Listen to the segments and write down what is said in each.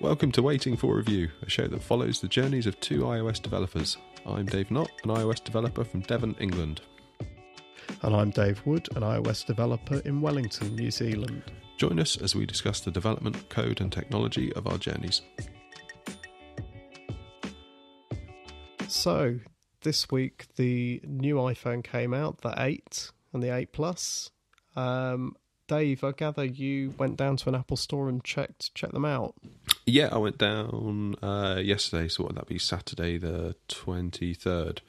Welcome to Waiting for Review, a show that follows the journeys of two iOS developers. I'm Dave Knott, an iOS developer from Devon, England. And I'm Dave Wood, an iOS developer in Wellington, New Zealand. Join us as we discuss the development, code, and technology of our journeys. So, this week the new iPhone came out, the 8 and the 8 Plus. Um, Dave, I gather you went down to an Apple store and checked checked them out. Yeah, I went down uh, yesterday, so what would that be? Saturday the twenty third.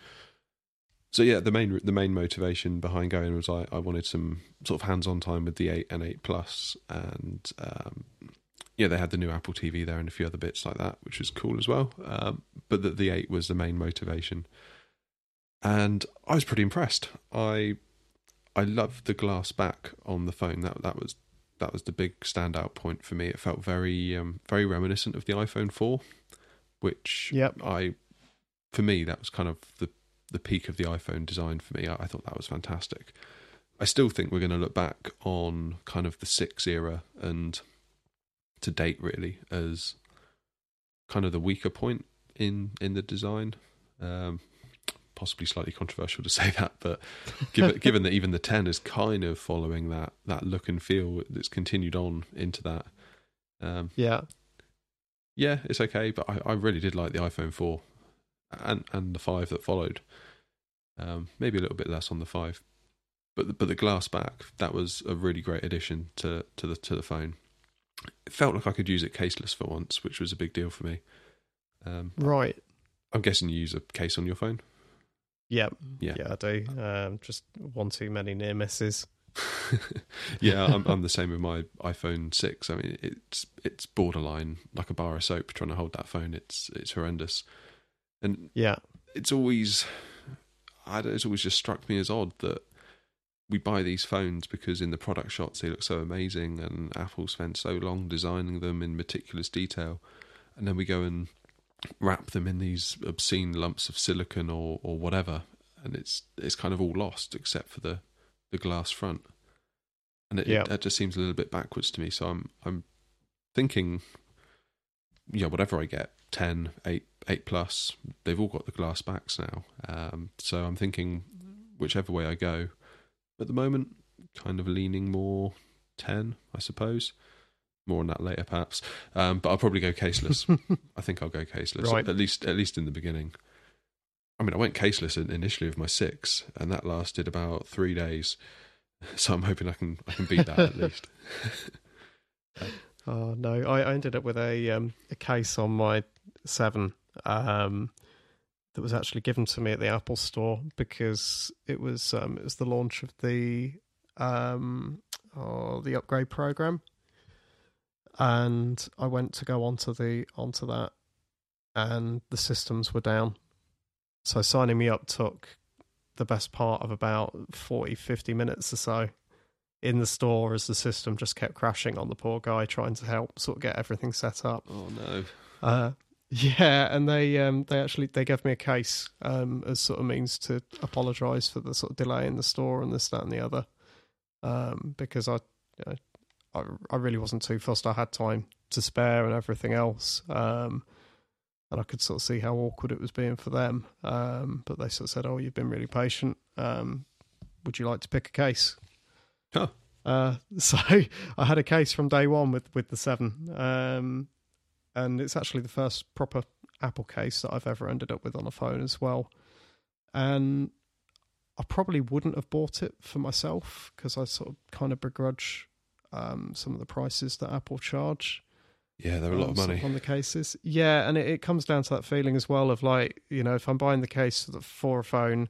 So yeah, the main the main motivation behind going was I, I wanted some sort of hands on time with the eight and eight plus, and um, yeah, they had the new Apple TV there and a few other bits like that, which was cool as well. Um, but the, the eight was the main motivation, and I was pretty impressed. I I loved the glass back on the phone. That that was that was the big standout point for me. It felt very um, very reminiscent of the iPhone 4, which yep. I for me that was kind of the the peak of the iPhone design for me. I, I thought that was fantastic. I still think we're going to look back on kind of the 6 era and to date really as kind of the weaker point in in the design. Um, possibly slightly controversial to say that, but given, given that even the 10 is kind of following that that look and feel that's continued on into that. Um, yeah, yeah, it's okay, but I, I really did like the iPhone 4 and and the 5 that followed. Um, maybe a little bit less on the 5, but the, but the glass back that was a really great addition to to the to the phone. It felt like I could use it caseless for once, which was a big deal for me. Um, right. I'm guessing you use a case on your phone. Yep. Yeah. Yeah, I do. Um, just one too many near misses. yeah, I'm, I'm the same with my iPhone six. I mean, it's it's borderline like a bar of soap trying to hold that phone. It's it's horrendous, and yeah, it's always I don't, it's always just struck me as odd that we buy these phones because in the product shots they look so amazing, and Apple spent so long designing them in meticulous detail, and then we go and wrap them in these obscene lumps of silicon or or whatever, and it's it's kind of all lost except for the the glass front, and it, Yeah. it, it just seems a little bit backwards to me. So I'm I'm thinking, yeah, whatever I get, 10, 8, 8 plus, they've all got the glass backs now. Um, so I'm thinking, whichever way I go, at the moment, kind of leaning more 10, I suppose. More on that later, perhaps. Um, but I'll probably go caseless. I think I'll go caseless Right. at least at least in the beginning. I mean, I went caseless initially with my six, and that lasted about three days. So I'm hoping I can I can beat that at least. Oh no, I, ended up with a um, a case on my seven um, that was actually given to me at the Apple Store because it was um, it was the launch of the um, oh, the upgrade program, and I went to go onto the onto that, and the systems were down. So signing me up took the best part of about 40, 50 minutes or so in the store as the system just kept crashing on the poor guy trying to help sort of get everything set up. Oh no! Uh, yeah, and they um, they actually they gave me a case um, as sort of means to apologise for the sort of delay in the store and this that and the other um, because I, you know, I I really wasn't too fussed. I had time to spare and everything else. Um, and I could sort of see how awkward it was being for them. Um, but they sort of said, "Oh, you've been really patient. Um, would you like to pick a case?" Huh. Uh, so I had a case from day one with with the seven, um, and it's actually the first proper Apple case that I've ever ended up with on a phone as well. And I probably wouldn't have bought it for myself because I sort of kind of begrudge um, some of the prices that Apple charge Yeah, they're a lot um, of money. on the cases. Yeah, and it, it comes down to that feeling as well of like, you know, if I'm buying the case for the- for a phone,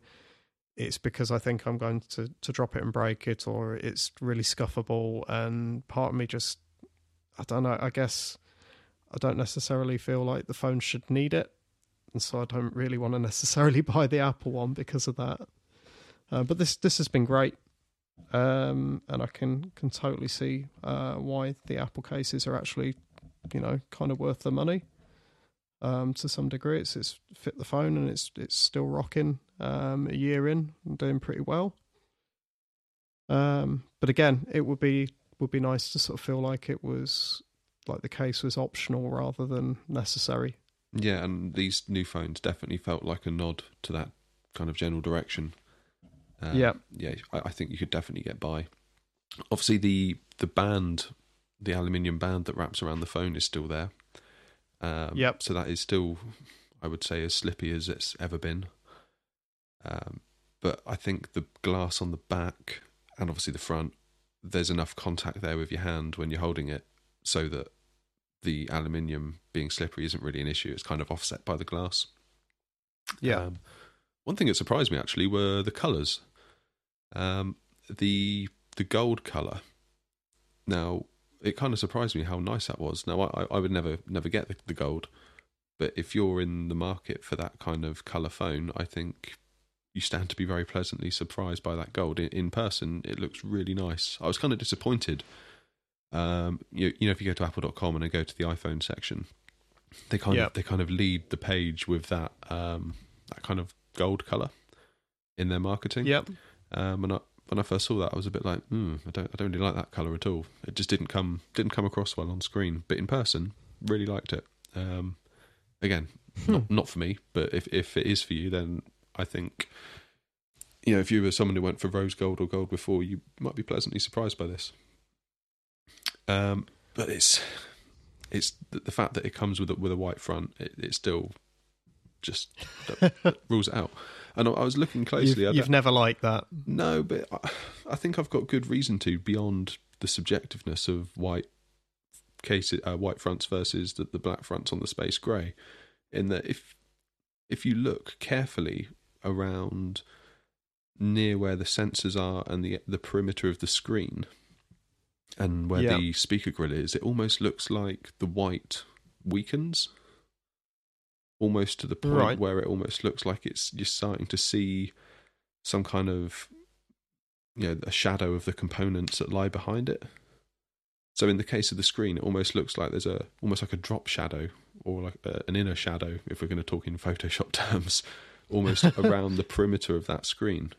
it's because I think I'm going to, to drop it and break it, or it's really scuffable. And part of me just, I don't know, I guess I don't necessarily feel like the phone should need it. And so I don't really want to necessarily buy the Apple one because of that. Uh, but this this has been great. Um, and I can, can totally see uh, why the Apple cases are actually you know, kind of worth the money. Um, to some degree, it's it's fit the phone and it's it's still rocking. Um, a year in and doing pretty well. Um, but again, it would be would be nice to sort of feel like it was like the case was optional rather than necessary. Yeah, and these new phones definitely felt like a nod to that kind of general direction. Um, Yeah. yeah, I, I think you could definitely get by. Obviously, the the band, the aluminium band that wraps around the phone is still there. Um, Yep. So that is still, I would say, as slippy as it's ever been. Um, but I think the glass on the back and obviously the front, there's enough contact there with your hand when you're holding it, so that the aluminium being slippery isn't really an issue. It's kind of offset by the glass. Yeah. Um, one thing that surprised me actually were the colours. Um, the the gold colour. Now it kind of surprised me how nice that was. Now I, I would never never get the, the gold, but if you're in the market for that kind of colour phone, I think you stand to be very pleasantly surprised by that gold. In, in person, it looks really nice. I was kind of disappointed. Um, you, you know, if you go to Apple.com and then go to the iPhone section, they kind Yep. of they kind of lead the page with that um, that kind of gold color in their marketing. Yep. Um, and I, when I first saw that, I was a bit like, hmm, I don't I don't really like that color at all. It just didn't come didn't come across well on screen, but in person, really liked it. Um, again, not, not for me, but if if it is for you, then I think. You know, if you were someone who went for rose gold or gold before, you might be pleasantly surprised by this. Um, but it's it's the, the fact that it comes with a, with a white front. It, it still just rules it out. And I, was looking You've, closely. I you've never liked that. no, but I, I think I've got good reason to beyond the subjectiveness of white cases, uh, white fronts versus the, the black fronts on the space grey. In that, if if you look carefully around near where the sensors are and the the perimeter of the screen, and where Yeah. the speaker grill is, it almost looks like the white weakens. Almost to the point Right. where it almost looks like it's you're starting to see some kind of you know a shadow of the components that lie behind it. So in the case of the screen, it almost looks like there's a almost like a drop shadow or like a, an inner shadow, if we're going to talk in Photoshop terms, almost around the perimeter of that screen.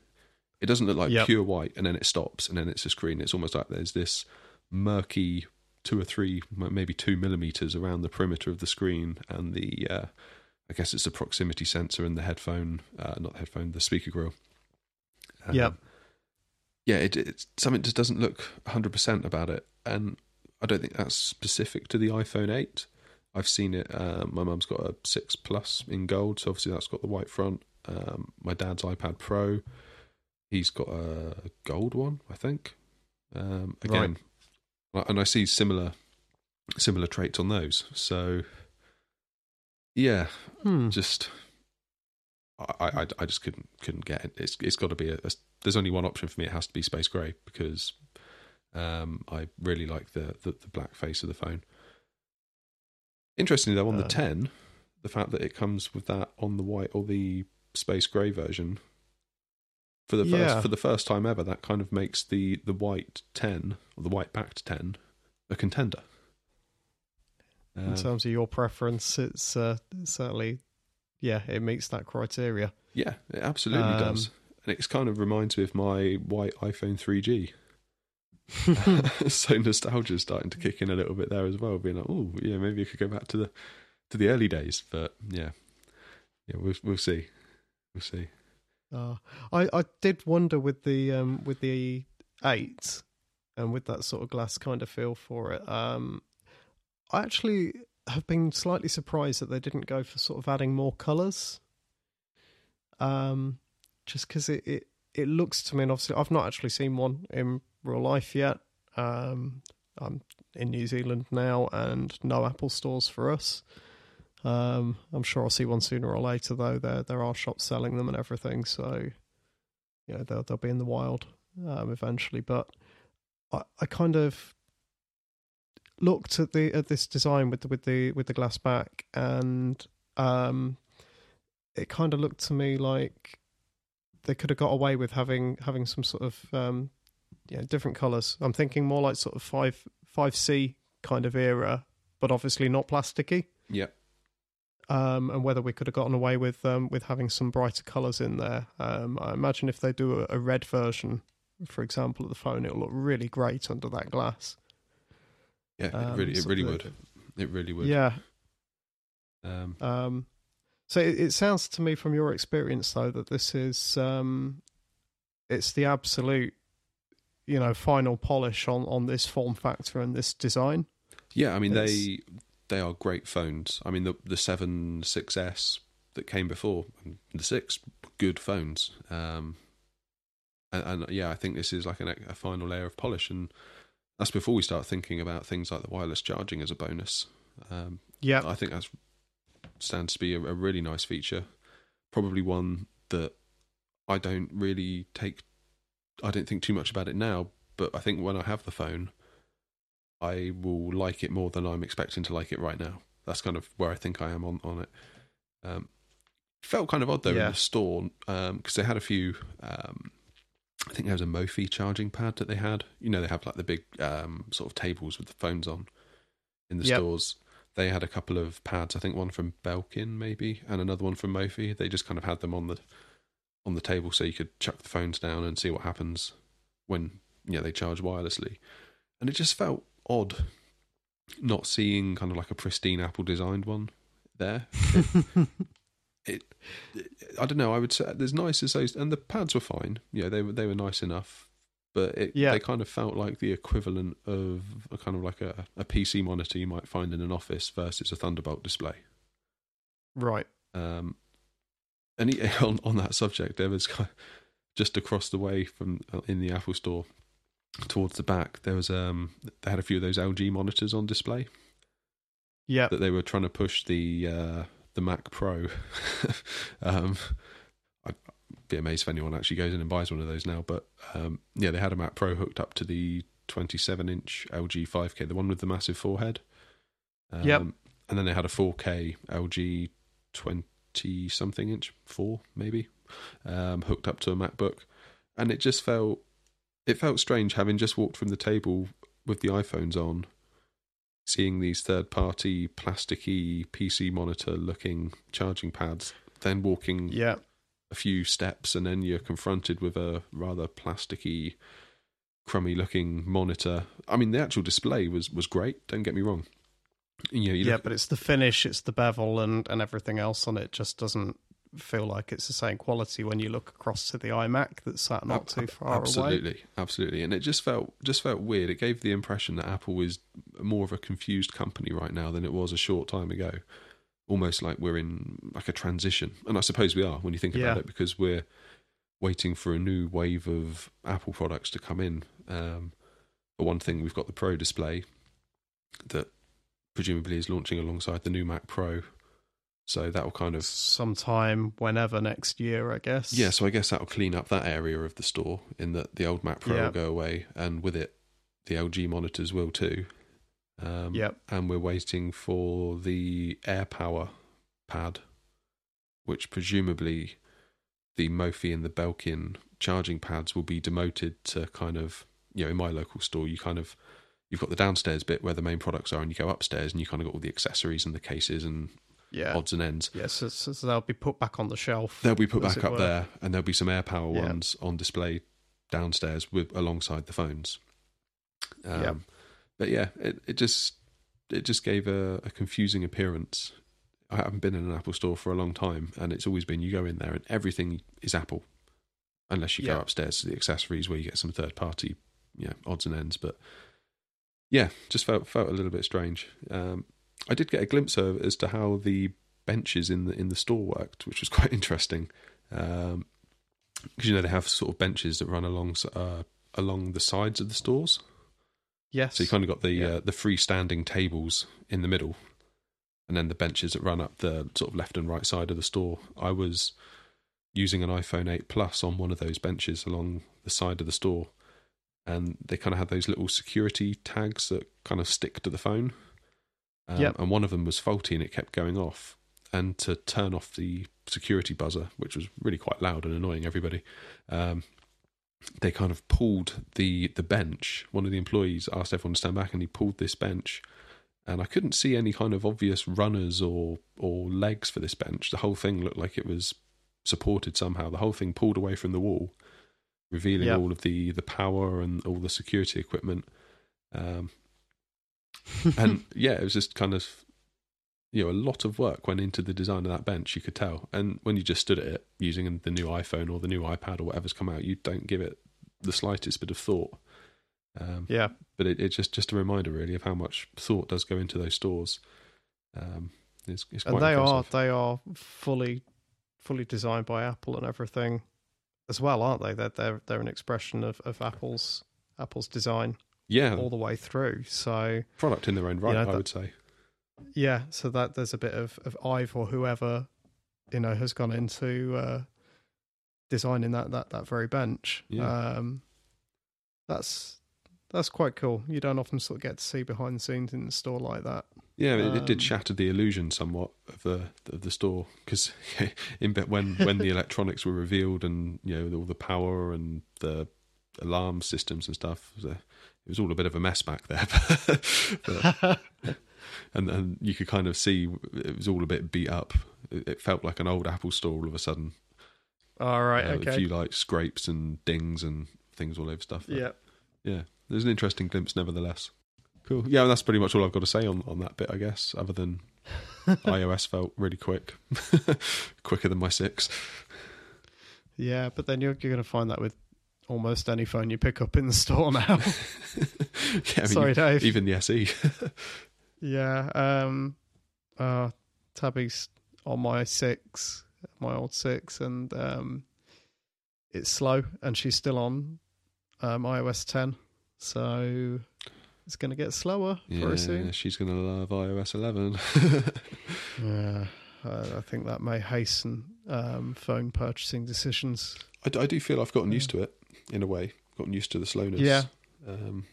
It doesn't look like Yep. pure white and then it stops and then it's a screen. It's almost like there's this murky two or three, maybe two millimeters around the perimeter of the screen and the, uh, I guess it's the proximity sensor and the headphone, uh, not the headphone, the speaker grill. Um, Yep. Yeah, it, it's something just doesn't look 100% about it. And I don't think that's specific to the iPhone 8. I've seen it. Um, my mum's got a 6 Plus in gold, so obviously that's got the white front. Um, my dad's iPad Pro, he's got a gold one, I think. Um, again, and I see similar similar traits on those. So, yeah, Hmm. just I, I, I just couldn't couldn't get it. It's it's got to be a, a- There's only one option for me. It has to be space grey because um, I really like the, the the black face of the phone. Interestingly, though, on the Uh. ten, the fact that it comes with that on the white or the space grey version for the first Yeah. for the first time ever, that kind of makes the the white ten or the white backed ten a contender. In Um, terms of your preference, it's uh, certainly, yeah, it meets that criteria. Yeah, it absolutely Um, does. And it kind of reminds me of my white iPhone 3G. so nostalgia's starting to kick in a little bit there as well, being like, oh, yeah, maybe I could go back to the to the early days. But yeah, yeah, we'll we'll see, we'll see. Uh, I I did wonder with the um with the eight and with that sort of glass kind of feel for it. Um, I actually have been slightly surprised that they didn't go for sort of adding more colours. Um, just because it, it it looks to me, and obviously I've not actually seen one in real life yet. Um, I'm in New Zealand now, and no Apple stores for us. Um, I'm sure I'll see one sooner or later, though. There there are shops selling them and everything, so you know they'll they'll be in the wild um, eventually. But I, I kind of looked at the at this design with the with the with the glass back, and um, it kind of looked to me like they could have got away with having having some sort of um, yeah different colours. I'm thinking more like sort of five five C kind of era, but obviously not plasticky Yeah, um, and whether we could have gotten away with um, with having some brighter colours in there. Um, I imagine if they do a, a red version, for example, of the phone, it'll look really great under that glass. Yeah, it Um, really, it really would. It really would. Yeah. Um, Um, so it, it sounds to me from your experience though that this is um, it's the absolute you know final polish on on this form factor and this design. yeah, I mean It's- they they are great phones. I mean the the seven six S that came before and the six good phones. Um, and, and yeah, I think this is like an, a final layer of polish, and that's before we start thinking about things like the wireless charging as a bonus. Um, Yeah. I think that stands to be a, a really nice feature. Probably one that I don't really take. I don't think too much about it now, but I think when I have the phone, I will like it more than I'm expecting to like it right now. That's kind of where I think I am on on it. Um, felt kind of odd though Yeah. in the store because they had a few. Um, I think there was a Mophie charging pad that they had. You know, they have like the big um, sort of tables with the phones on in the Yep. stores. They had a couple of pads. I think one from Belkin maybe, and another one from Mophie. They just kind of had them on the on the table so you could chuck the phones down and see what happens when you know they charge wirelessly. And it just felt odd not seeing kind of like a pristine Apple designed one there. It, I don't know. I would say there's nice as those, and the pads were fine. Yeah, they were they were nice enough, but it, Yeah. they kind of felt like the equivalent of a kind of like a, a PC monitor you might find in an office versus a Thunderbolt display. right. Um, and he- on on that subject, there was kind of- just across the way from uh, in the Apple Store towards the back. There was um they had a few of those LG monitors on display Yeah. that they were trying to push the uh, the Mac Pro. um, I'd be amazed if anyone actually goes in and buys one of those now. But um, yeah, they had a Mac Pro hooked up to the 27 inch LG 5K, the one with the massive forehead. Um, Yep. And then they had a 4K LG 20 something inch, four maybe, um, hooked up to a MacBook, and it just felt it felt strange having just walked from the table with the iPhones on seeing these third party plasticky PC monitor looking charging pads, then walking Yeah. a few steps and then you're confronted with a rather plasticky, crummy looking monitor. I mean, the actual display was, was great, don't get me wrong. You know, you yeah, look, but it's the finish, it's the bevel, and and everything else on it just doesn't feel like it's the same quality when you look across to the iMac that's sat not too far away. absolutely, absolutely, and it just felt just felt weird. It gave the impression that Apple is more of a confused company right now than it was a short time ago. Almost like we're in like a transition, and I suppose we are when you think about Yeah. it, because we're waiting for a new wave of Apple products to come in. Um, for one thing, we've got the Pro display that presumably is launching alongside the new Mac Pro, so that will kind of Sometime whenever next year, I guess. yeah, so I guess that'll clean up that area of the store in that the old Mac Pro Yeah. will go away, and with it, the LG monitors will too. Um, Yep. And we're waiting for the AirPower pad, which presumably the Mophie and the Belkin charging pads will be demoted to kind of, you know, in my local store, you kind of, you've got the downstairs bit where the main products are, and you go upstairs and you kind of got all the accessories and the cases and Yeah. odds and ends. Yes, so, so they'll be put back on the shelf. They'll be put back up were. there, and there'll be some AirPower Yeah. ones on display downstairs with alongside the phones. Um, Yeah. But yeah, it, it just it just gave a, a confusing appearance. I haven't been in an Apple store for a long time, and it's always been you go in there and everything is Apple, unless you Yeah. go upstairs to the accessories where you get some third party, you know, odds and ends. But yeah, just felt felt a little bit strange. Um, I did get a glimpse of as to how the benches in the in the store worked, which was quite interesting. Because you know they have sort of benches that run along uh, along the sides of the stores, Yes. so you kind of got the Yeah. uh, the freestanding tables in the middle, and then the benches that run up the sort of left and right side of the store. I was using an iPhone 8 Plus on one of those benches along the side of the store, and they kind of had those little security tags that kind of stick to the phone. Um, Yep. And one of them was faulty and it kept going off. And to turn off the security buzzer, which was really quite loud and annoying everybody, um, they kind of pulled the the bench. One of the employees asked everyone to stand back, and he pulled this bench. And I couldn't see any kind of obvious runners or or legs for this bench. The whole thing looked like it was supported somehow. The whole thing pulled away from the wall, revealing Yeah. all of the the power and all the security equipment. Um, and yeah, it was just kind of you know a lot of work went into the design of that bench. You could tell, and when you just stood at it using the new iPhone or the new iPad or whatever's come out, you don't give it the slightest bit of thought. Um, yeah, but it, it's just just a reminder really of how much thought does go into those stores. Um, it's, it's and they impressive. are they are fully fully designed by Apple and everything as well, aren't they? They're they're they're an expression of, of Apple's Apple's design yeah all the way through. So product in their own right, know, I would say. yeah, so that there's a bit of of Ive or whoever you know has gone into uh, designing that that that very bench. Yeah. Um, that's that's quite cool. You don't often sort of get to see behind the scenes in the store like that. Yeah, it, it did Um, shatter the illusion somewhat of the of the store because in when when the electronics were revealed and you know all the power and the alarm systems and stuff, was, a, was all a bit of a mess back there. But- and and you could kind of see it was all a bit beat up. It, it felt like an old Apple store all of a sudden. All right, Uh, A few like scrapes and dings and things all over stuff. Yeah. yeah, there's an interesting glimpse nevertheless. Cool. Yeah, that's pretty much all I've got to say on, on that bit, I guess, other than iOS felt really quick. Quicker than my six. Yeah, but then you're you're going to find that with almost any phone you pick up in the store now. yeah, I mean, Sorry, Dave. Even the SE. yeah, um, uh, Tabby's on my six, my old six, and um, it's slow, and she's still on um, iOS 10, so it's going to get slower yeah, very soon. she's going to love iOS 11. Yeah, uh, I think that may hasten um, phone purchasing decisions. I do feel I've gotten used to it in a way. Gotten used to the slowness. Yeah. Um,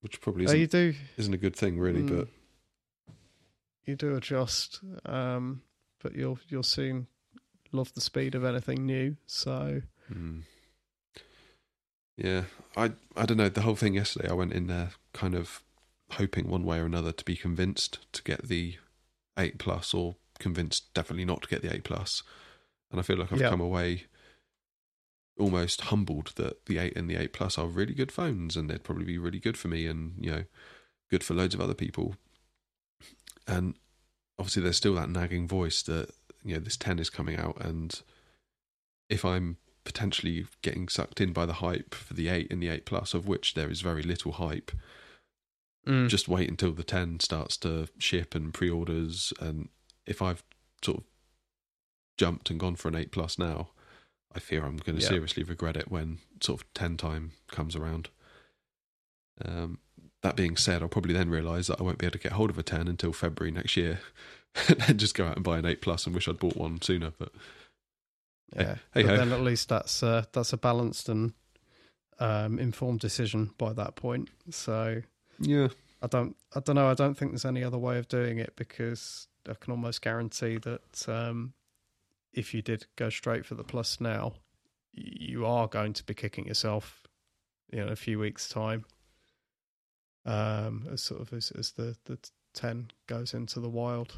which probably Oh, isn't, you do, isn't a good thing, really, Mm. but you do adjust, um, but you'll you'll soon love the speed of anything new. So Hmm. Yeah, I I don't know. The whole thing yesterday, I went in there kind of hoping one way or another to be convinced to get the eight plus, or convinced definitely not to get the eight plus, and I feel like I've Yeah. come away almost humbled that the eight and the eight plus are really good phones, and they'd probably be really good for me, and you know, good for loads of other people. And obviously, there's still that nagging voice that you know this ten is coming out, and if I'm potentially getting sucked in by the hype for the 8 and the 8 plus of which there is very little hype Mm. just wait until the 10 starts to ship and pre-orders and if i've sort of jumped and gone for an 8 plus now i fear i'm going to Yeah. seriously regret it when sort of 10 time comes around um, that being said i'll probably then realize that i won't be able to get hold of a 10 until february next year and then just go out and buy an 8 plus and wish i'd bought one sooner but Yeah, hey but then at least that's uh, that's a balanced and um, informed decision by that point. So yeah I don't I don't know. I don't think there's any other way of doing it because I can almost guarantee that um, if you did go straight for the plus now, you are going to be kicking yourself, you know, in a few weeks' time. Um, as sort of as, as the the ten goes into the wild.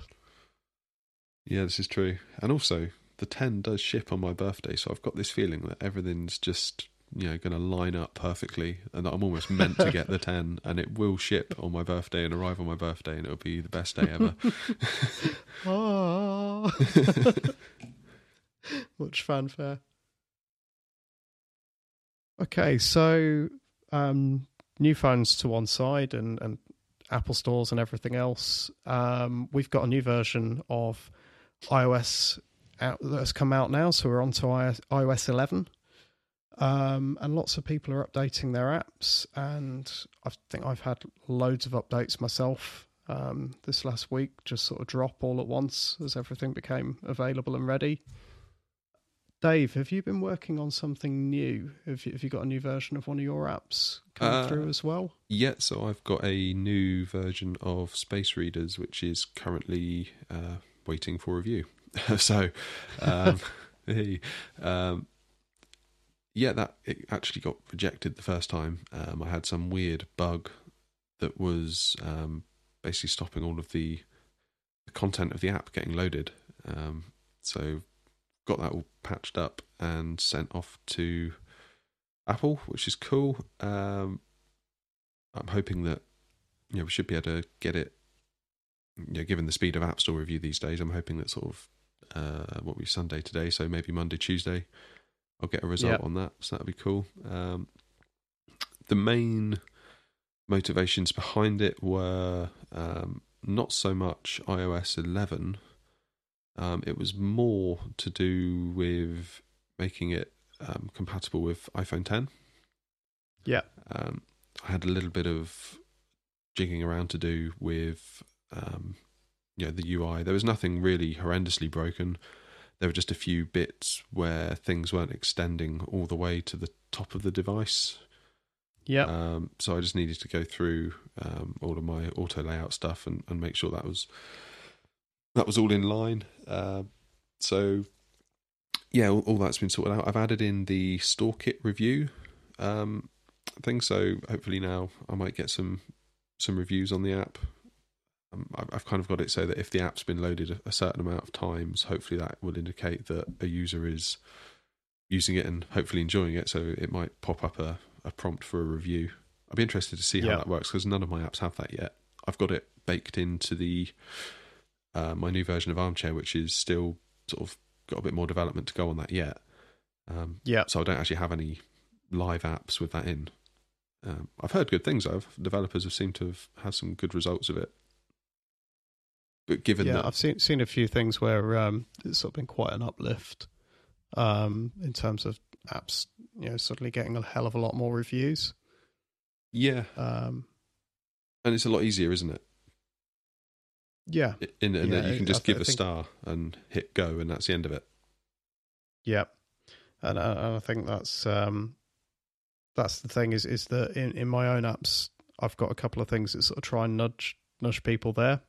Yeah, this is true. And also, the 10 does ship on my birthday, so I've got this feeling that everything's just, you know, going to line up perfectly and that I'm almost meant to get the 10 and it will ship on my birthday and arrive on my birthday and it'll be the best day ever. Ah. Much fanfare. Okay, so um, new phones to one side and, and Apple stores and everything else. Um, we've got a new version of iOS out, that has come out now, so we're on to iOS, iOS 11. Um, and lots of people are updating their apps, and I think I've had loads of updates myself um, this last week, just sort of drop all at once as everything became available and ready. Dave, have you been working on something new? Have you, have you got a new version of one of your apps coming Uh, through as well? yeah, so I've got a new version of Space Readers, which is currently uh, waiting for review. so, um, hey, um, yeah, that it actually got rejected the first time. Um, I had some weird bug that was um, basically stopping all of the, the content of the app getting loaded. Um, so, got that all patched up and sent off to Apple, which is cool. Um, I'm hoping that yeah, we should be able to get it. Yeah, given the speed of App Store review these days, I'm hoping that sort of uh, what we Sunday today, so maybe Monday, Tuesday, I'll get a result Yep. on that. So that'd be cool. Um, the main motivations behind it were um, not so much iOS 11. Um, it was more to do with making it um, compatible with iPhone 10. Yeah. Um, I had a little bit of jigging around to do with um, you know, the UI. There was nothing really horrendously broken. There were just a few bits where things weren't extending all the way to the top of the device. Yeah. Um, so I just needed to go through um, all of my auto layout stuff and, and make sure that was that was all in line. Uh, so yeah, all, all that's been sorted out. I've added in the store kit review um, thing, so hopefully now I might get some some reviews on the app. Um, I've, I've kind of got it so that if the app's been loaded a, a certain amount of times, hopefully that will indicate that a user is using it and hopefully enjoying it. So it might pop up a, a prompt for a review. I'd be interested to see how Yeah. that works because none of my apps have that yet. I've got it baked into the uh, my new version of Armchair, which is still sort of got a bit more development to go on that yet. Um, Yeah. so I don't actually have any live apps with that in. Um, I've heard good things. I've developers have seemed to have had some good results of it. But given yeah, that, I've seen seen a few things where um, it's sort of been quite an uplift um, in terms of apps, you know, suddenly getting a hell of a lot more reviews. yeah, Um, and it's a lot easier, isn't it? Yeah, In, in that Yeah, you can just th- give I a star and hit go, and that's the end of it. yeah, and, and I think that's um, that's the thing is is that in, in my own apps, I've got a couple of things that sort of try and nudge nudge people there,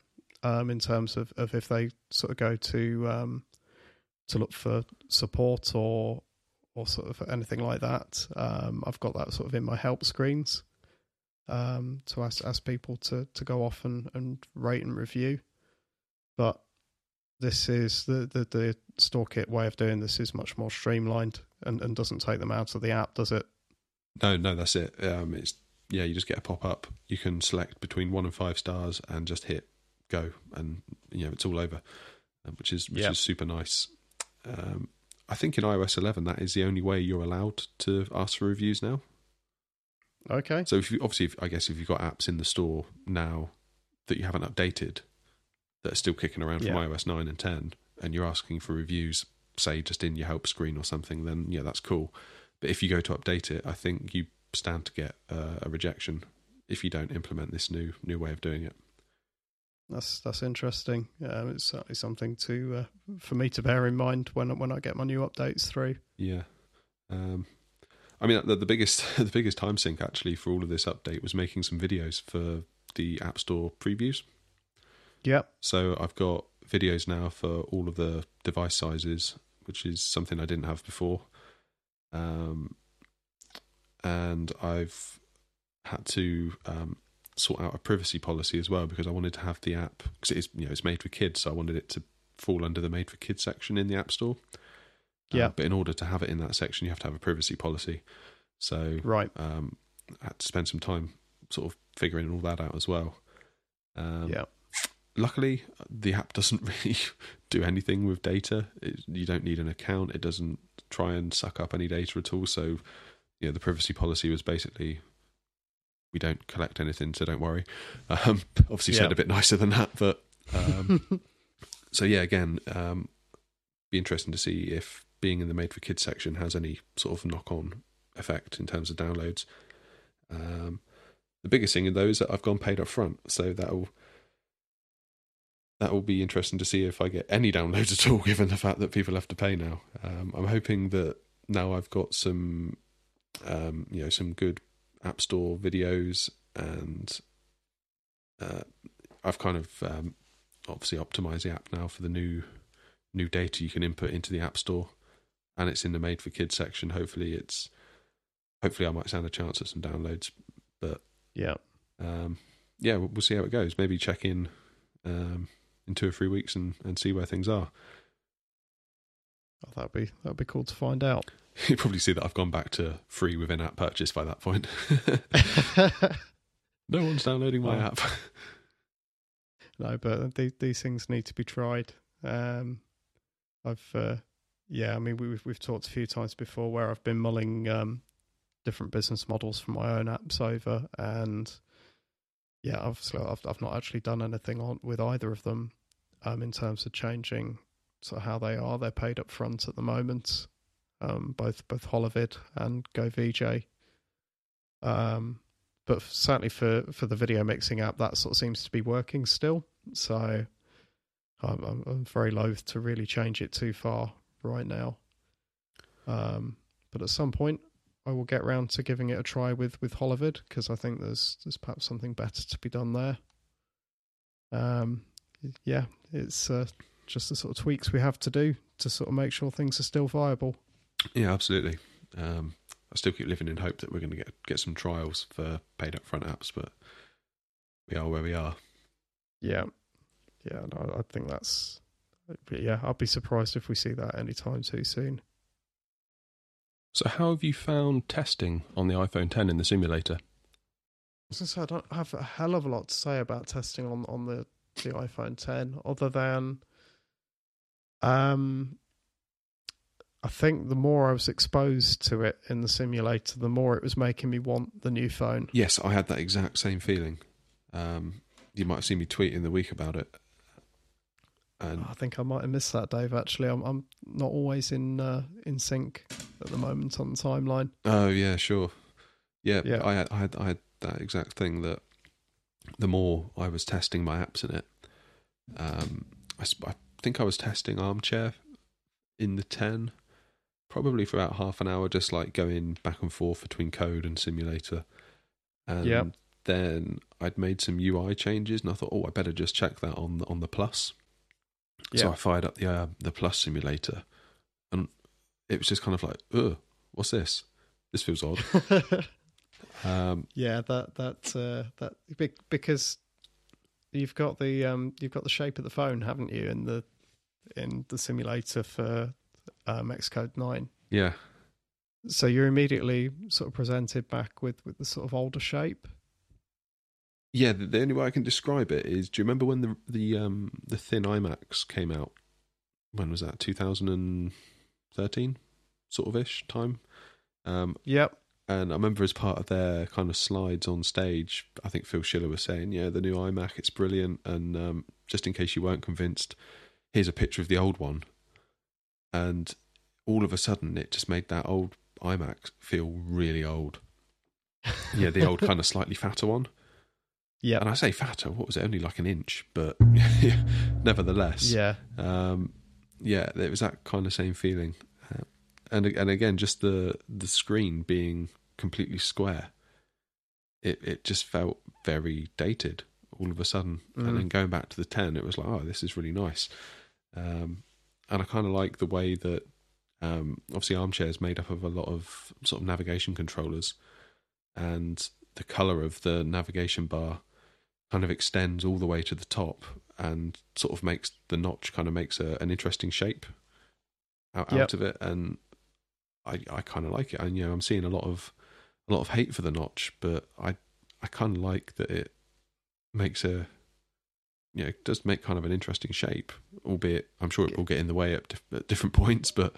um, in terms of, of if they sort of go to um, to look for support or or sort of anything like that. Um, I've got that sort of in my help screens um, to ask ask people to to go off and, and rate and review. But this is the, the the store kit way of doing this is much more streamlined and, and doesn't take them out of the app, does it? No, no, that's it. Um, it's yeah, you just get a pop up. You can select between one and five stars and just hit go, and you know it's all over, uh, which is which is super nice. Um, I think in iOS 11 that is the only way you're allowed to ask for reviews now. Okay. So if you obviously, if, I guess if you've got apps in the store now that you haven't updated, that are still kicking around from Yeah. iOS 9 and 10, and you're asking for reviews, say just in your help screen or something, then yeah, that's cool. But if you go to update it, I think you stand to get uh, a rejection if you don't implement this new new way of doing it. That's that's interesting. Um, it's certainly something to uh, for me to bear in mind when when I get my new updates through. Yeah. Um, I mean, the, the biggest the biggest time sink actually for all of this update was making some videos for the App Store previews. Yep. So I've got videos now for all of the device sizes, which is something I didn't have before. Um, and I've had to um, sort out a privacy policy as well because I wanted to have the app because it is you know it's made for kids, so I wanted it to fall under the made for kids section in the App Store. Uh, Yeah. but in order to have it in that section, you have to have a privacy policy. So Right. um, I had to spend some time sort of figuring all that out as well. Um, yeah. Luckily the app doesn't really do anything with data. It, you don't need an account. It doesn't try and suck up any data at all. So yeah the privacy policy was basically we don't collect anything so don't worry. Um, obviously Yeah. said a bit nicer than that but um, so yeah again um, be interesting to see if being in the made for kids section has any sort of knock on effect in terms of downloads. Um, the biggest thing though is that I've gone paid up front so that'll that will be interesting to see if I get any downloads at all, given the fact that people have to pay now. Um, I'm hoping that now I've got some, um, you know, some good App Store videos, and uh, I've kind of um, obviously optimized the app now for the new new data you can input into the App Store, and it's in the Made for Kids section. Hopefully, it's hopefully I might stand a chance at some downloads, but yeah. um, yeah, we'll, we'll see how it goes. Maybe check in um, in two or three weeks and, and see where things are. Oh, that'd be that'd be cool to find out. You probably see that I've gone back to free within app purchase by that point. No one's downloading my Oh. app. no, but these these things need to be tried. Um, I've uh, yeah, I mean we've we've talked a few times before where I've been mulling um, different business models for my own apps over, and yeah, obviously I've I've not actually done anything on with either of them um, in terms of changing of how they are. They're paid up front at the moment, um, both both Holovid and GoVJ. Um, but certainly for for the video mixing app, that sort of seems to be working still. So I'm, I'm, I'm very loath to really change it too far right now. Um, but at some point, I will get round to giving it a try with with Holovid because I think there's there's perhaps something better to be done there. Um, yeah, it's uh, just the sort of tweaks we have to do to sort of make sure things are still viable. yeah, absolutely. Um, I still keep living in hope that we're going to get get some trials for paid upfront apps, but we are where we are. Yeah, yeah, no, I think that's yeah. I'd be surprised if we see that anytime too soon. So, how have you found testing on the iPhone 10 in the simulator? I say I don't have a hell of a lot to say about testing on on the the iPhone 10, other than um, I think the more I was exposed to it in the simulator, the more it was making me want the new phone. Yes, I had that exact same feeling. Um, you might have seen me tweet in the week about it. And I think I might have missed that, Dave. Actually, I'm I'm not always in uh, in sync at the moment on the timeline. oh yeah, sure, yeah, Yeah. I had, I had I had that exact thing that the more I was testing my apps in it, um, I, I think I was testing Armchair in the ten, probably for about half an hour, just like going back and forth between code and simulator, and Yeah. then I'd made some UI changes, and I thought, oh, I better just check that on on the plus. So I fired up the uh, the plus simulator, and it was just kind of like, ugh, what's this? This feels odd. Um, yeah, that that uh, that because you've got the um you've got the shape of the phone, haven't you, in the in the simulator for um, Xcode nine. yeah, So you're immediately sort of presented back with with the sort of older shape. Yeah. The, the only way I can describe it is, do you remember when the the um the thin iMacs came out? When was that? 2013, sort of ish time. Um, Yep. And I remember as part of their kind of slides on stage, I think Phil Schiller was saying, "Yeah, the new iMac, it's brilliant." And um, just in case you weren't convinced, here's a picture of the old one. And all of a sudden, it just made that old iMac feel really old. Yeah, the old kind of slightly fatter one. Yeah. And I say fatter, what was it? Only like an inch, but nevertheless, Yeah. um, yeah, it was that kind of same feeling, uh, and and again, just the the screen being completely square, it it just felt very dated all of a sudden. Mm. And then going back to the ten, it was like, oh, this is really nice, um, and I kind of like the way that um, obviously Armchair is made up of a lot of sort of navigation controllers, and the color of the navigation bar kind of extends all the way to the top and sort of makes the notch kind of makes a, an interesting shape out, Yep. out of it. And I, I kind of like it. And you know I'm seeing a lot of a lot of hate for the notch but I I kind of like that it makes a you know does make kind of an interesting shape albeit I'm sure it will get in the way at, dif- at different points but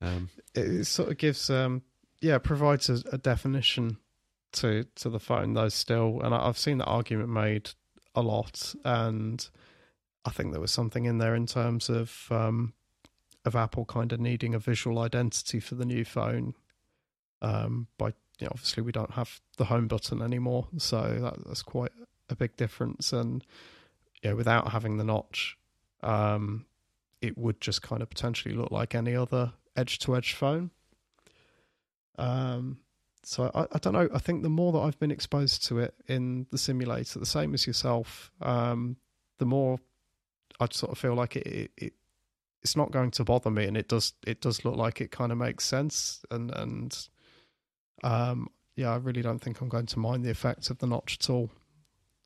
um It, sort of gives um yeah provides a, a definition to to the phone though still, and I, I've seen that argument made a lot, and I think there was something in there in terms of um of Apple kind of needing a visual identity for the new phone. Um, by you know, obviously we don't have the home button anymore, so that, that's quite a big difference. And yeah, without having the notch, um, it would just kind of potentially look like any other edge to edge phone. Um, so I, I don't know. I think the more that I've been exposed to it in the simulator, the same as yourself, um, the more I sort of feel like it, it, it it's not going to bother me, and it does it does look like it kind of makes sense, and and um, yeah, I really don't think I'm going to mind the effect of the notch at all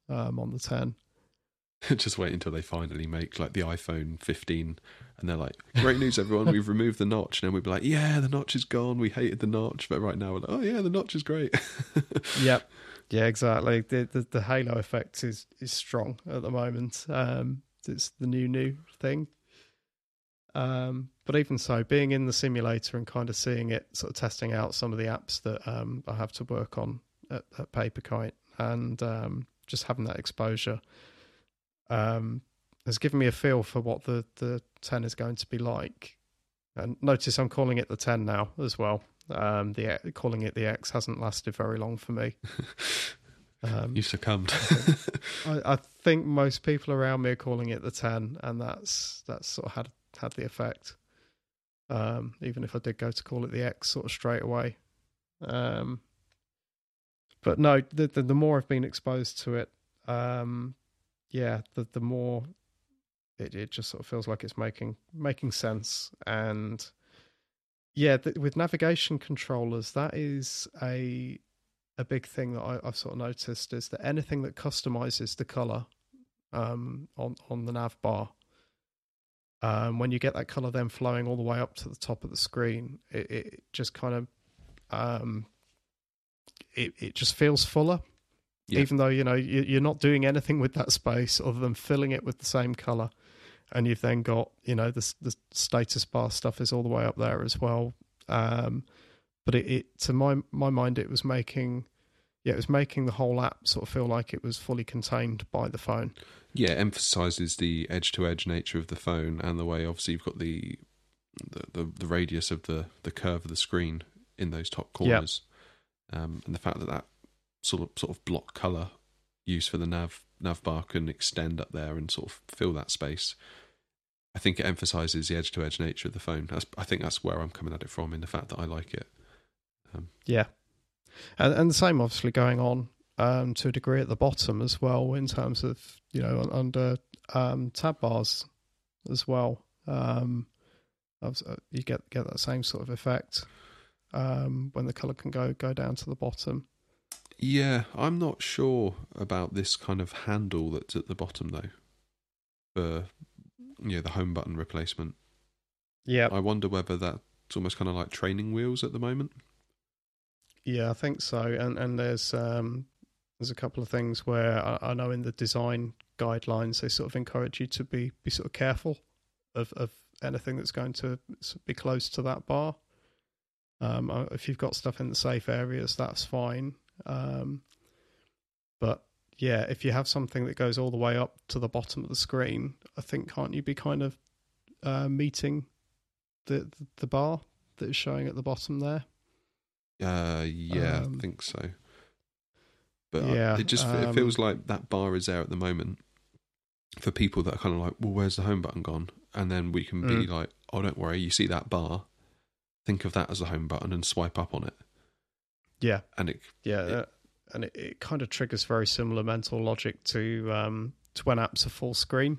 um, on the ten. just wait until they finally make like the iPhone 15 and they're like great news everyone we've removed the notch and then we'd be like yeah the notch is gone we hated the notch but right now we're like oh yeah the notch is great Yep. Yeah, exactly. The, the the halo effect is is strong at the moment. Um, it's the new new thing. Um, but even so, being in the simulator and kind of seeing it, sort of testing out some of the apps that um, I have to work on at, at Paperkite, and um, just having that exposure um, has given me a feel for what the the 10 is going to be like. And notice I'm calling it the 10 now as well. Um, the calling it the X hasn't lasted very long for me. Um, you succumbed. I, I, think most people around me are calling it the 10, and that's that's sort of had had the effect. Um, even if I did go to call it the X sort of straight away. Um, but no, the, the, the more I've been exposed to it, um, yeah, the the more it it just sort of feels like it's making making sense and yeah, with navigation controllers, that is a a big thing that I, have sort of noticed is that anything that customizes the color um, on on the nav bar, um, when you get that color then flowing all the way up to the top of the screen, it, it just kind of um, it it just feels fuller. Yeah. Even though you know you're not doing anything with that space other than filling it with the same color, and you've then got you know the the status bar stuff is all the way up there as well. Um, but it, it, to my my mind it was making yeah it was making the whole app sort of feel like it was fully contained by the phone. Yeah, it emphasizes the edge to edge nature of the phone and the way obviously you've got the the, the, the radius of the the curve of the screen in those top corners, yep. um, and the fact that that sort of sort of block color use for the nav nav bar can extend up there and sort of fill that space. I think it emphasizes the edge to edge nature of the phone. That's, I think that's where I'm coming at it from in the fact that I like it. Um, yeah, and, and the same obviously going on um, to a degree at the bottom as well in terms of you know under um, tab bars as well. Um, uh, you get get that same sort of effect um, when the color can go go down to the bottom. Yeah, I'm not sure about this kind of handle that's at the bottom though. For yeah, the home button replacement. Yeah. I wonder whether that's almost kind of like training wheels at the moment. Yeah, I think so. And and there's um there's a couple of things where I, I know in the design guidelines they sort of encourage you to be be sort of careful of of anything that's going to be close to that bar. Um, uh, if you've got stuff in the safe areas, that's fine. Um, but yeah, if you have something that goes all the way up to the bottom of the screen, I think can't you be kind of uh, meeting the the bar that is showing at the bottom there? Uh, yeah, um, I think so. But yeah, it just um, it feels like that bar is there at the moment for people that are kind of like, well, where's the home button gone? And then we can be mm. like, oh, don't worry, you see that bar, think of that as the home button and swipe up on it. Yeah, and it yeah, it, and it, it, kind of triggers very similar mental logic to um, to when apps are full screen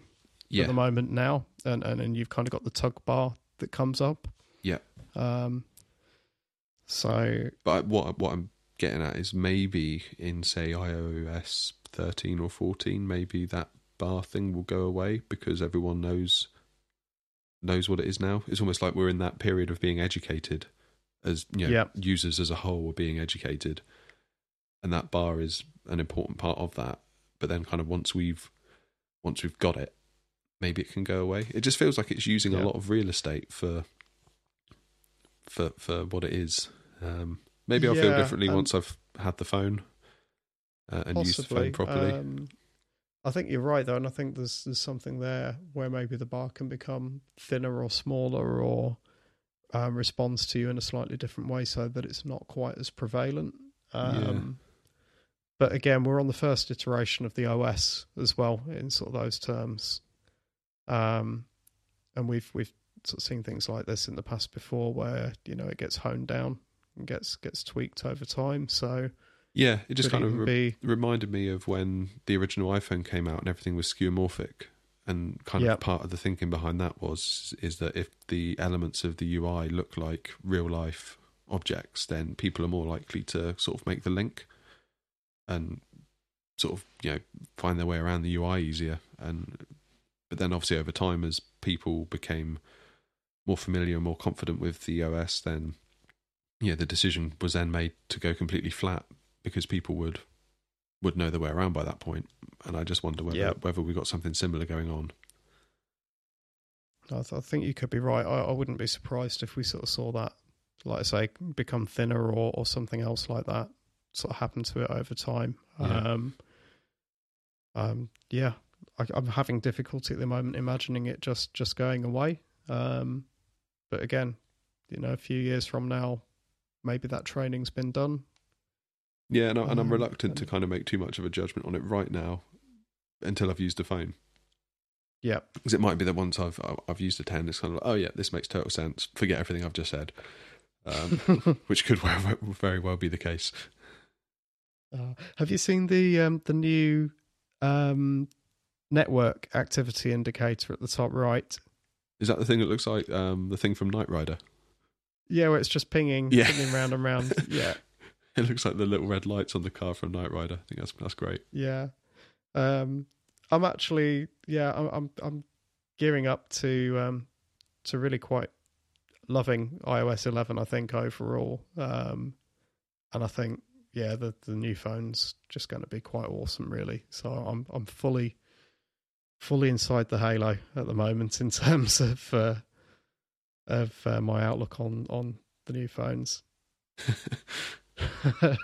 yeah. at the moment now, and and and you've kind of got the tug bar that comes up. Yeah. Um. So, but what what I'm getting at is maybe in say iOS 13 or 14, maybe that bar thing will go away because everyone knows knows what it is now. It's almost like we're in that period of being educated as you know, yep. users as a whole are being educated, and that bar is an important part of that. But then, kind of once we've once we've got it, maybe it can go away. It just feels like it's using yep. a lot of real estate for for for what it is. Um, maybe I'll yeah, feel differently once I've had the phone uh, and possibly. used the phone properly. Um, I think you're right though, and I think there's there's something there where maybe the bar can become thinner or smaller or um, responds to you in a slightly different way so that it's not quite as prevalent. Um, yeah. But again, we're on the first iteration of the OS as well in sort of those terms. Um, and we've we've sort of seen things like this in the past before, where you know it gets honed down and gets gets tweaked over time. So yeah, it just kind of re- be... reminded me of when the original iPhone came out and everything was skeuomorphic and kind of part of the thinking behind that was is that if the elements of the UI look like real life objects, then people are more likely to sort of make the link and sort of you know find their way around the UI easier. And but then obviously over time, as people became more familiar and more confident with the OS, then yeah, the decision was then made to go completely flat because people would would know their way around by that point. And I just wonder whether Yep. whether we got something similar going on. I, th- I think you could be right. I, I wouldn't be surprised if we sort of saw that, like I say, become thinner or, or something else like that sort of happen to it over time. Yeah. Um, um, yeah, I, I'm having difficulty at the moment imagining it just just going away. Um, but again, you know, a few years from now, maybe that training's been done. Yeah, and, I, and I'm Um, reluctant to kind of make too much of a judgment on it right now until I've used the phone. Yeah, Because it might be that once I've I've used a ten, it's kind of like, oh yeah, this makes total sense. Forget everything I've just said, um, which could very, very well be the case. Uh, have you seen the um, the new um, network activity indicator at the top right? Is that the thing that looks like um, the thing from Knight Rider? Yeah, where it's just pinging, Yeah. pinging round and round. Yeah, It looks like the little red lights on the car from Knight Rider. I think that's that's great. yeah. Um, I'm actually, yeah, I'm, I'm, I'm gearing up to, um, to really quite loving iOS 11. I think overall, um, and I think, yeah, the the new phone's just going to be quite awesome, really. So I'm, I'm fully, fully inside the halo at the moment in terms of, uh, of uh, my outlook on on the new phones.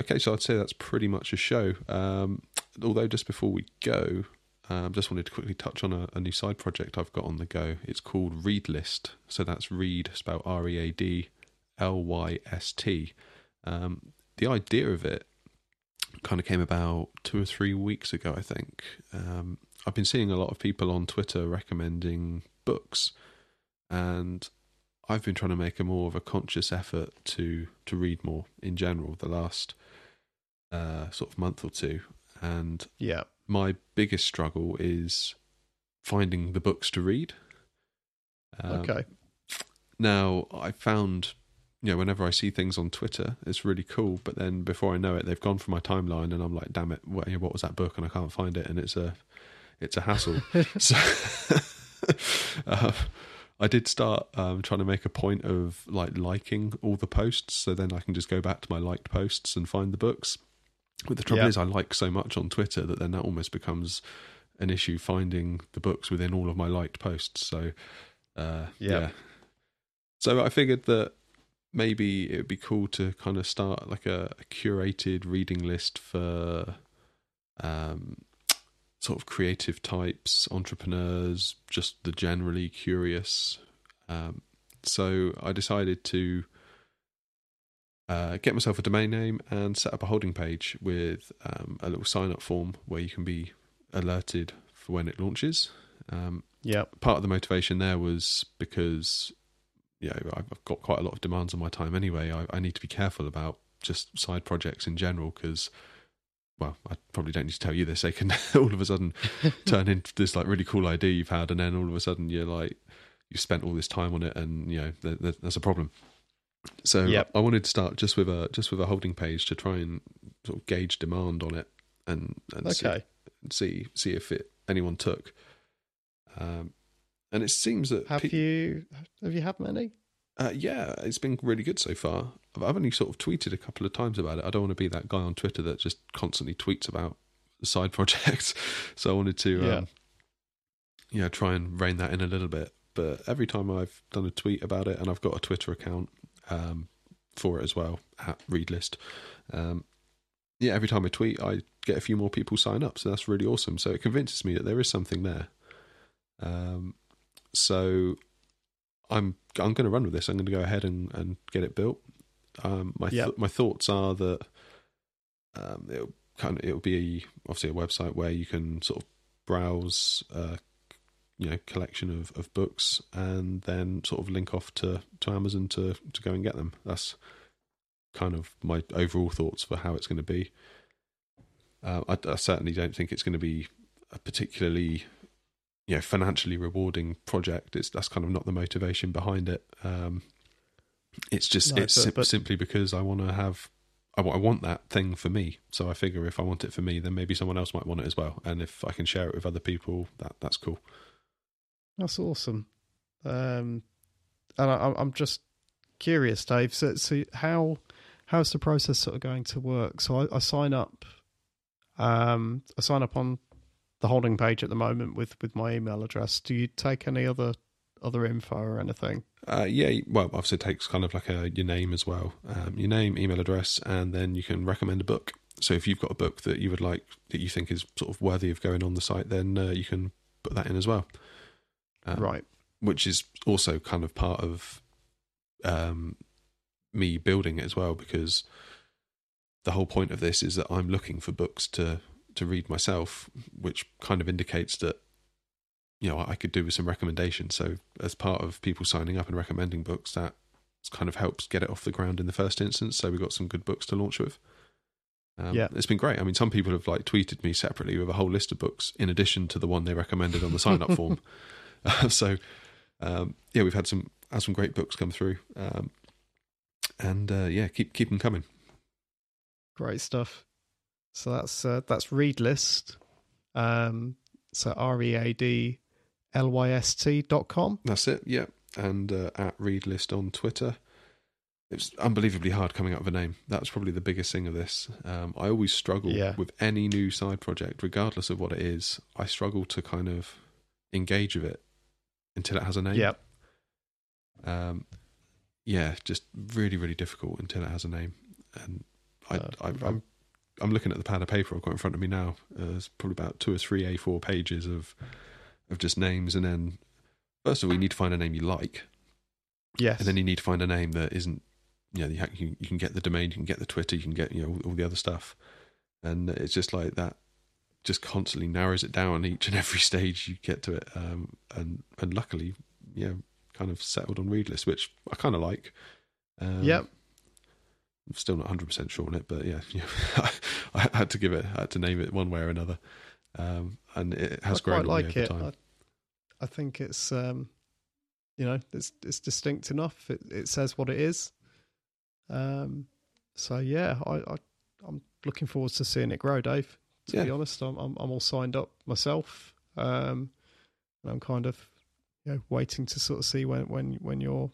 Okay, so I'd say that's pretty much a show. Um, although, just before we go, um, just wanted to quickly touch on a, a new side project I've got on the go. It's called Readlyst. So that's read, spelled R E A D L Y S T. Um, the idea of it kind of came about two or three weeks ago, I think. Um, I've been seeing a lot of people on Twitter recommending books, and I've been trying to make a more of a conscious effort to to read more in general the last uh, sort of month or two, and yeah, my biggest struggle is finding the books to read. Um, okay. Now I found, you know, whenever I see things on Twitter, it's really cool. But then before I know it, they've gone from my timeline, and I'm like, "Damn it! What, what was that book?" And I can't find it, and it's a, it's a hassle. so, uh, I did start um, trying to make a point of like liking all the posts, so then I can just go back to my liked posts and find the books. But the trouble Yeah. is, I like so much on Twitter that then that almost becomes an issue finding the books within all of my liked posts. So, uh, Yeah. yeah. So I figured that maybe it would be cool to kind of start like a, a curated reading list for um, sort of creative types, entrepreneurs, just the generally curious. Um, so I decided to uh, get myself a domain name and set up a holding page with um, a little sign up form where you can be alerted for when it launches. Um, Yeah, part of the motivation there was because you know I've got quite a lot of demands on my time anyway. I, I need to be careful about just side projects in general because, well, I probably don't need to tell you this. They can all of a sudden turn into this like really cool idea you've had, and then all of a sudden you're like you've spent all this time on it, and you know there, there, there's a problem. So Yep. I wanted to start just with a just with a holding page to try and sort of gauge demand on it and, and see, okay. see see if it anyone took. Um, and it seems that Have pe- you have you had many? uh, yeah, it's been really good so far. I've only sort of tweeted a couple of times about it. I don't want to be that guy on Twitter that just constantly tweets about side projects. so I wanted to, Yeah. um, yeah, try and rein that in a little bit. But every time I've done a tweet about it, and I've got a Twitter account um, for it as well at Readlyst. Um, yeah, every time I tweet, I get a few more people sign up, so that's really awesome. So it convinces me that there is something there. Um, so I'm I'm going to run with this. I'm going to go ahead and, and get it built. Um, my th- Yep. my thoughts are that um, it'll kind of it'll be obviously a website where you can sort of browse, uh, you know, collection of, of books and then sort of link off to, to Amazon to to go and get them. That's kind of my overall thoughts for how it's going to be. Uh, I, I certainly don't think it's going to be a particularly you know financially rewarding project. It's that's kind of not the motivation behind it. Um, it's just No, it's but- sim- but- simply because I want to have I, I want that thing for me. So I figure if I want it for me, then maybe someone else might want it as well. And if I can share it with other people, that that's cool. That's awesome. Um, and I, I'm- I'm just curious, Dave. So, so how how's the process sort of going to work? So I, I sign up. Um, I sign up on the holding page at the moment with with my email address. Do you take any other other info or anything? Uh, yeah, well, obviously it takes kind of like a your name as well, um, your name, email address, and then you can recommend a book. So if you've got a book that you would like that you think is sort of worthy of going on the site, then uh, you can put that in as well. Um, right. Which is also kind of part of um, me building it as well, because the whole point of this is that I'm looking for books to to read myself, which kind of indicates that you know I could do with some recommendations. So as part of people signing up and recommending books, that kind of helps get it off the ground in the first instance. So we've got some good books to launch with. Um, Yeah. it's been great. I mean, some people have like tweeted me separately with a whole list of books in addition to the one they recommended on the sign up form. Uh, so um, yeah, we've had some had some great books come through, um, and uh, yeah, keep keep them coming. Great stuff. So that's uh, that's Readlyst. Um, so R E A D L Y S T dot com. That's it. Yeah, and uh, at Readlyst on Twitter. It's unbelievably hard coming up with a name. That's probably the biggest thing of this. Um, I always struggle Yeah. with any new side project, regardless of what it is. I struggle to kind of engage with it until it has a name. Yep. Um, yeah, just really, really difficult until it has a name. And I, Uh, I, I'm, I'm looking at the pad of paper I've got in front of me now. Uh, there's probably about two or three A4 pages of, of just names, and then first of all, you need to find a name you like, Yes. and then you need to find a name that isn't, you know, you, you, can get the domain, you can get the Twitter, you can get you know all, all the other stuff, and it's just like that. Just constantly narrows it down each and every stage you get to it, um, and and luckily, yeah, kind of settled on Readlyst, which I kind of like. Um, Yep. I'm still not 100 percent sure on it, but yeah, yeah I had to give it, I had to name it one way or another, um, and it has I grown quite like over it. time. I, I think it's um, you know it's it's distinct enough. It it says what it is. Um, so yeah, I, I I'm looking forward to seeing it grow, Dave. To be honest, I'm, I'm I'm all signed up myself. Um, and I'm kind of you know waiting to sort of see when when when your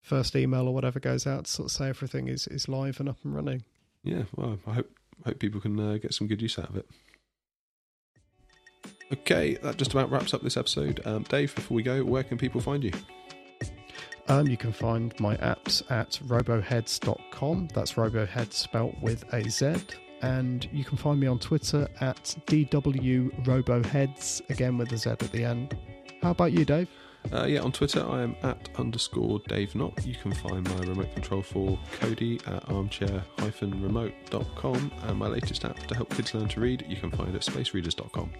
first email or whatever goes out to sort of say everything is is live and up and running. Yeah, well, I hope hope people can uh, get some good use out of it. Okay, that just about wraps up this episode. Um, Dave, before we go, where can people find you? Um, you can find my apps at roboheadz.com. That's roboheads spelt with a Z. And you can find me on Twitter at DWRoboheadz, again with a Z at the end. How about you, Dave? Uh, yeah, on Twitter, I am at underscore Dave Knott. You can find my remote control for Kodi at armchair-remote.com. And my latest app to help kids learn to read, you can find at spacereaders.com.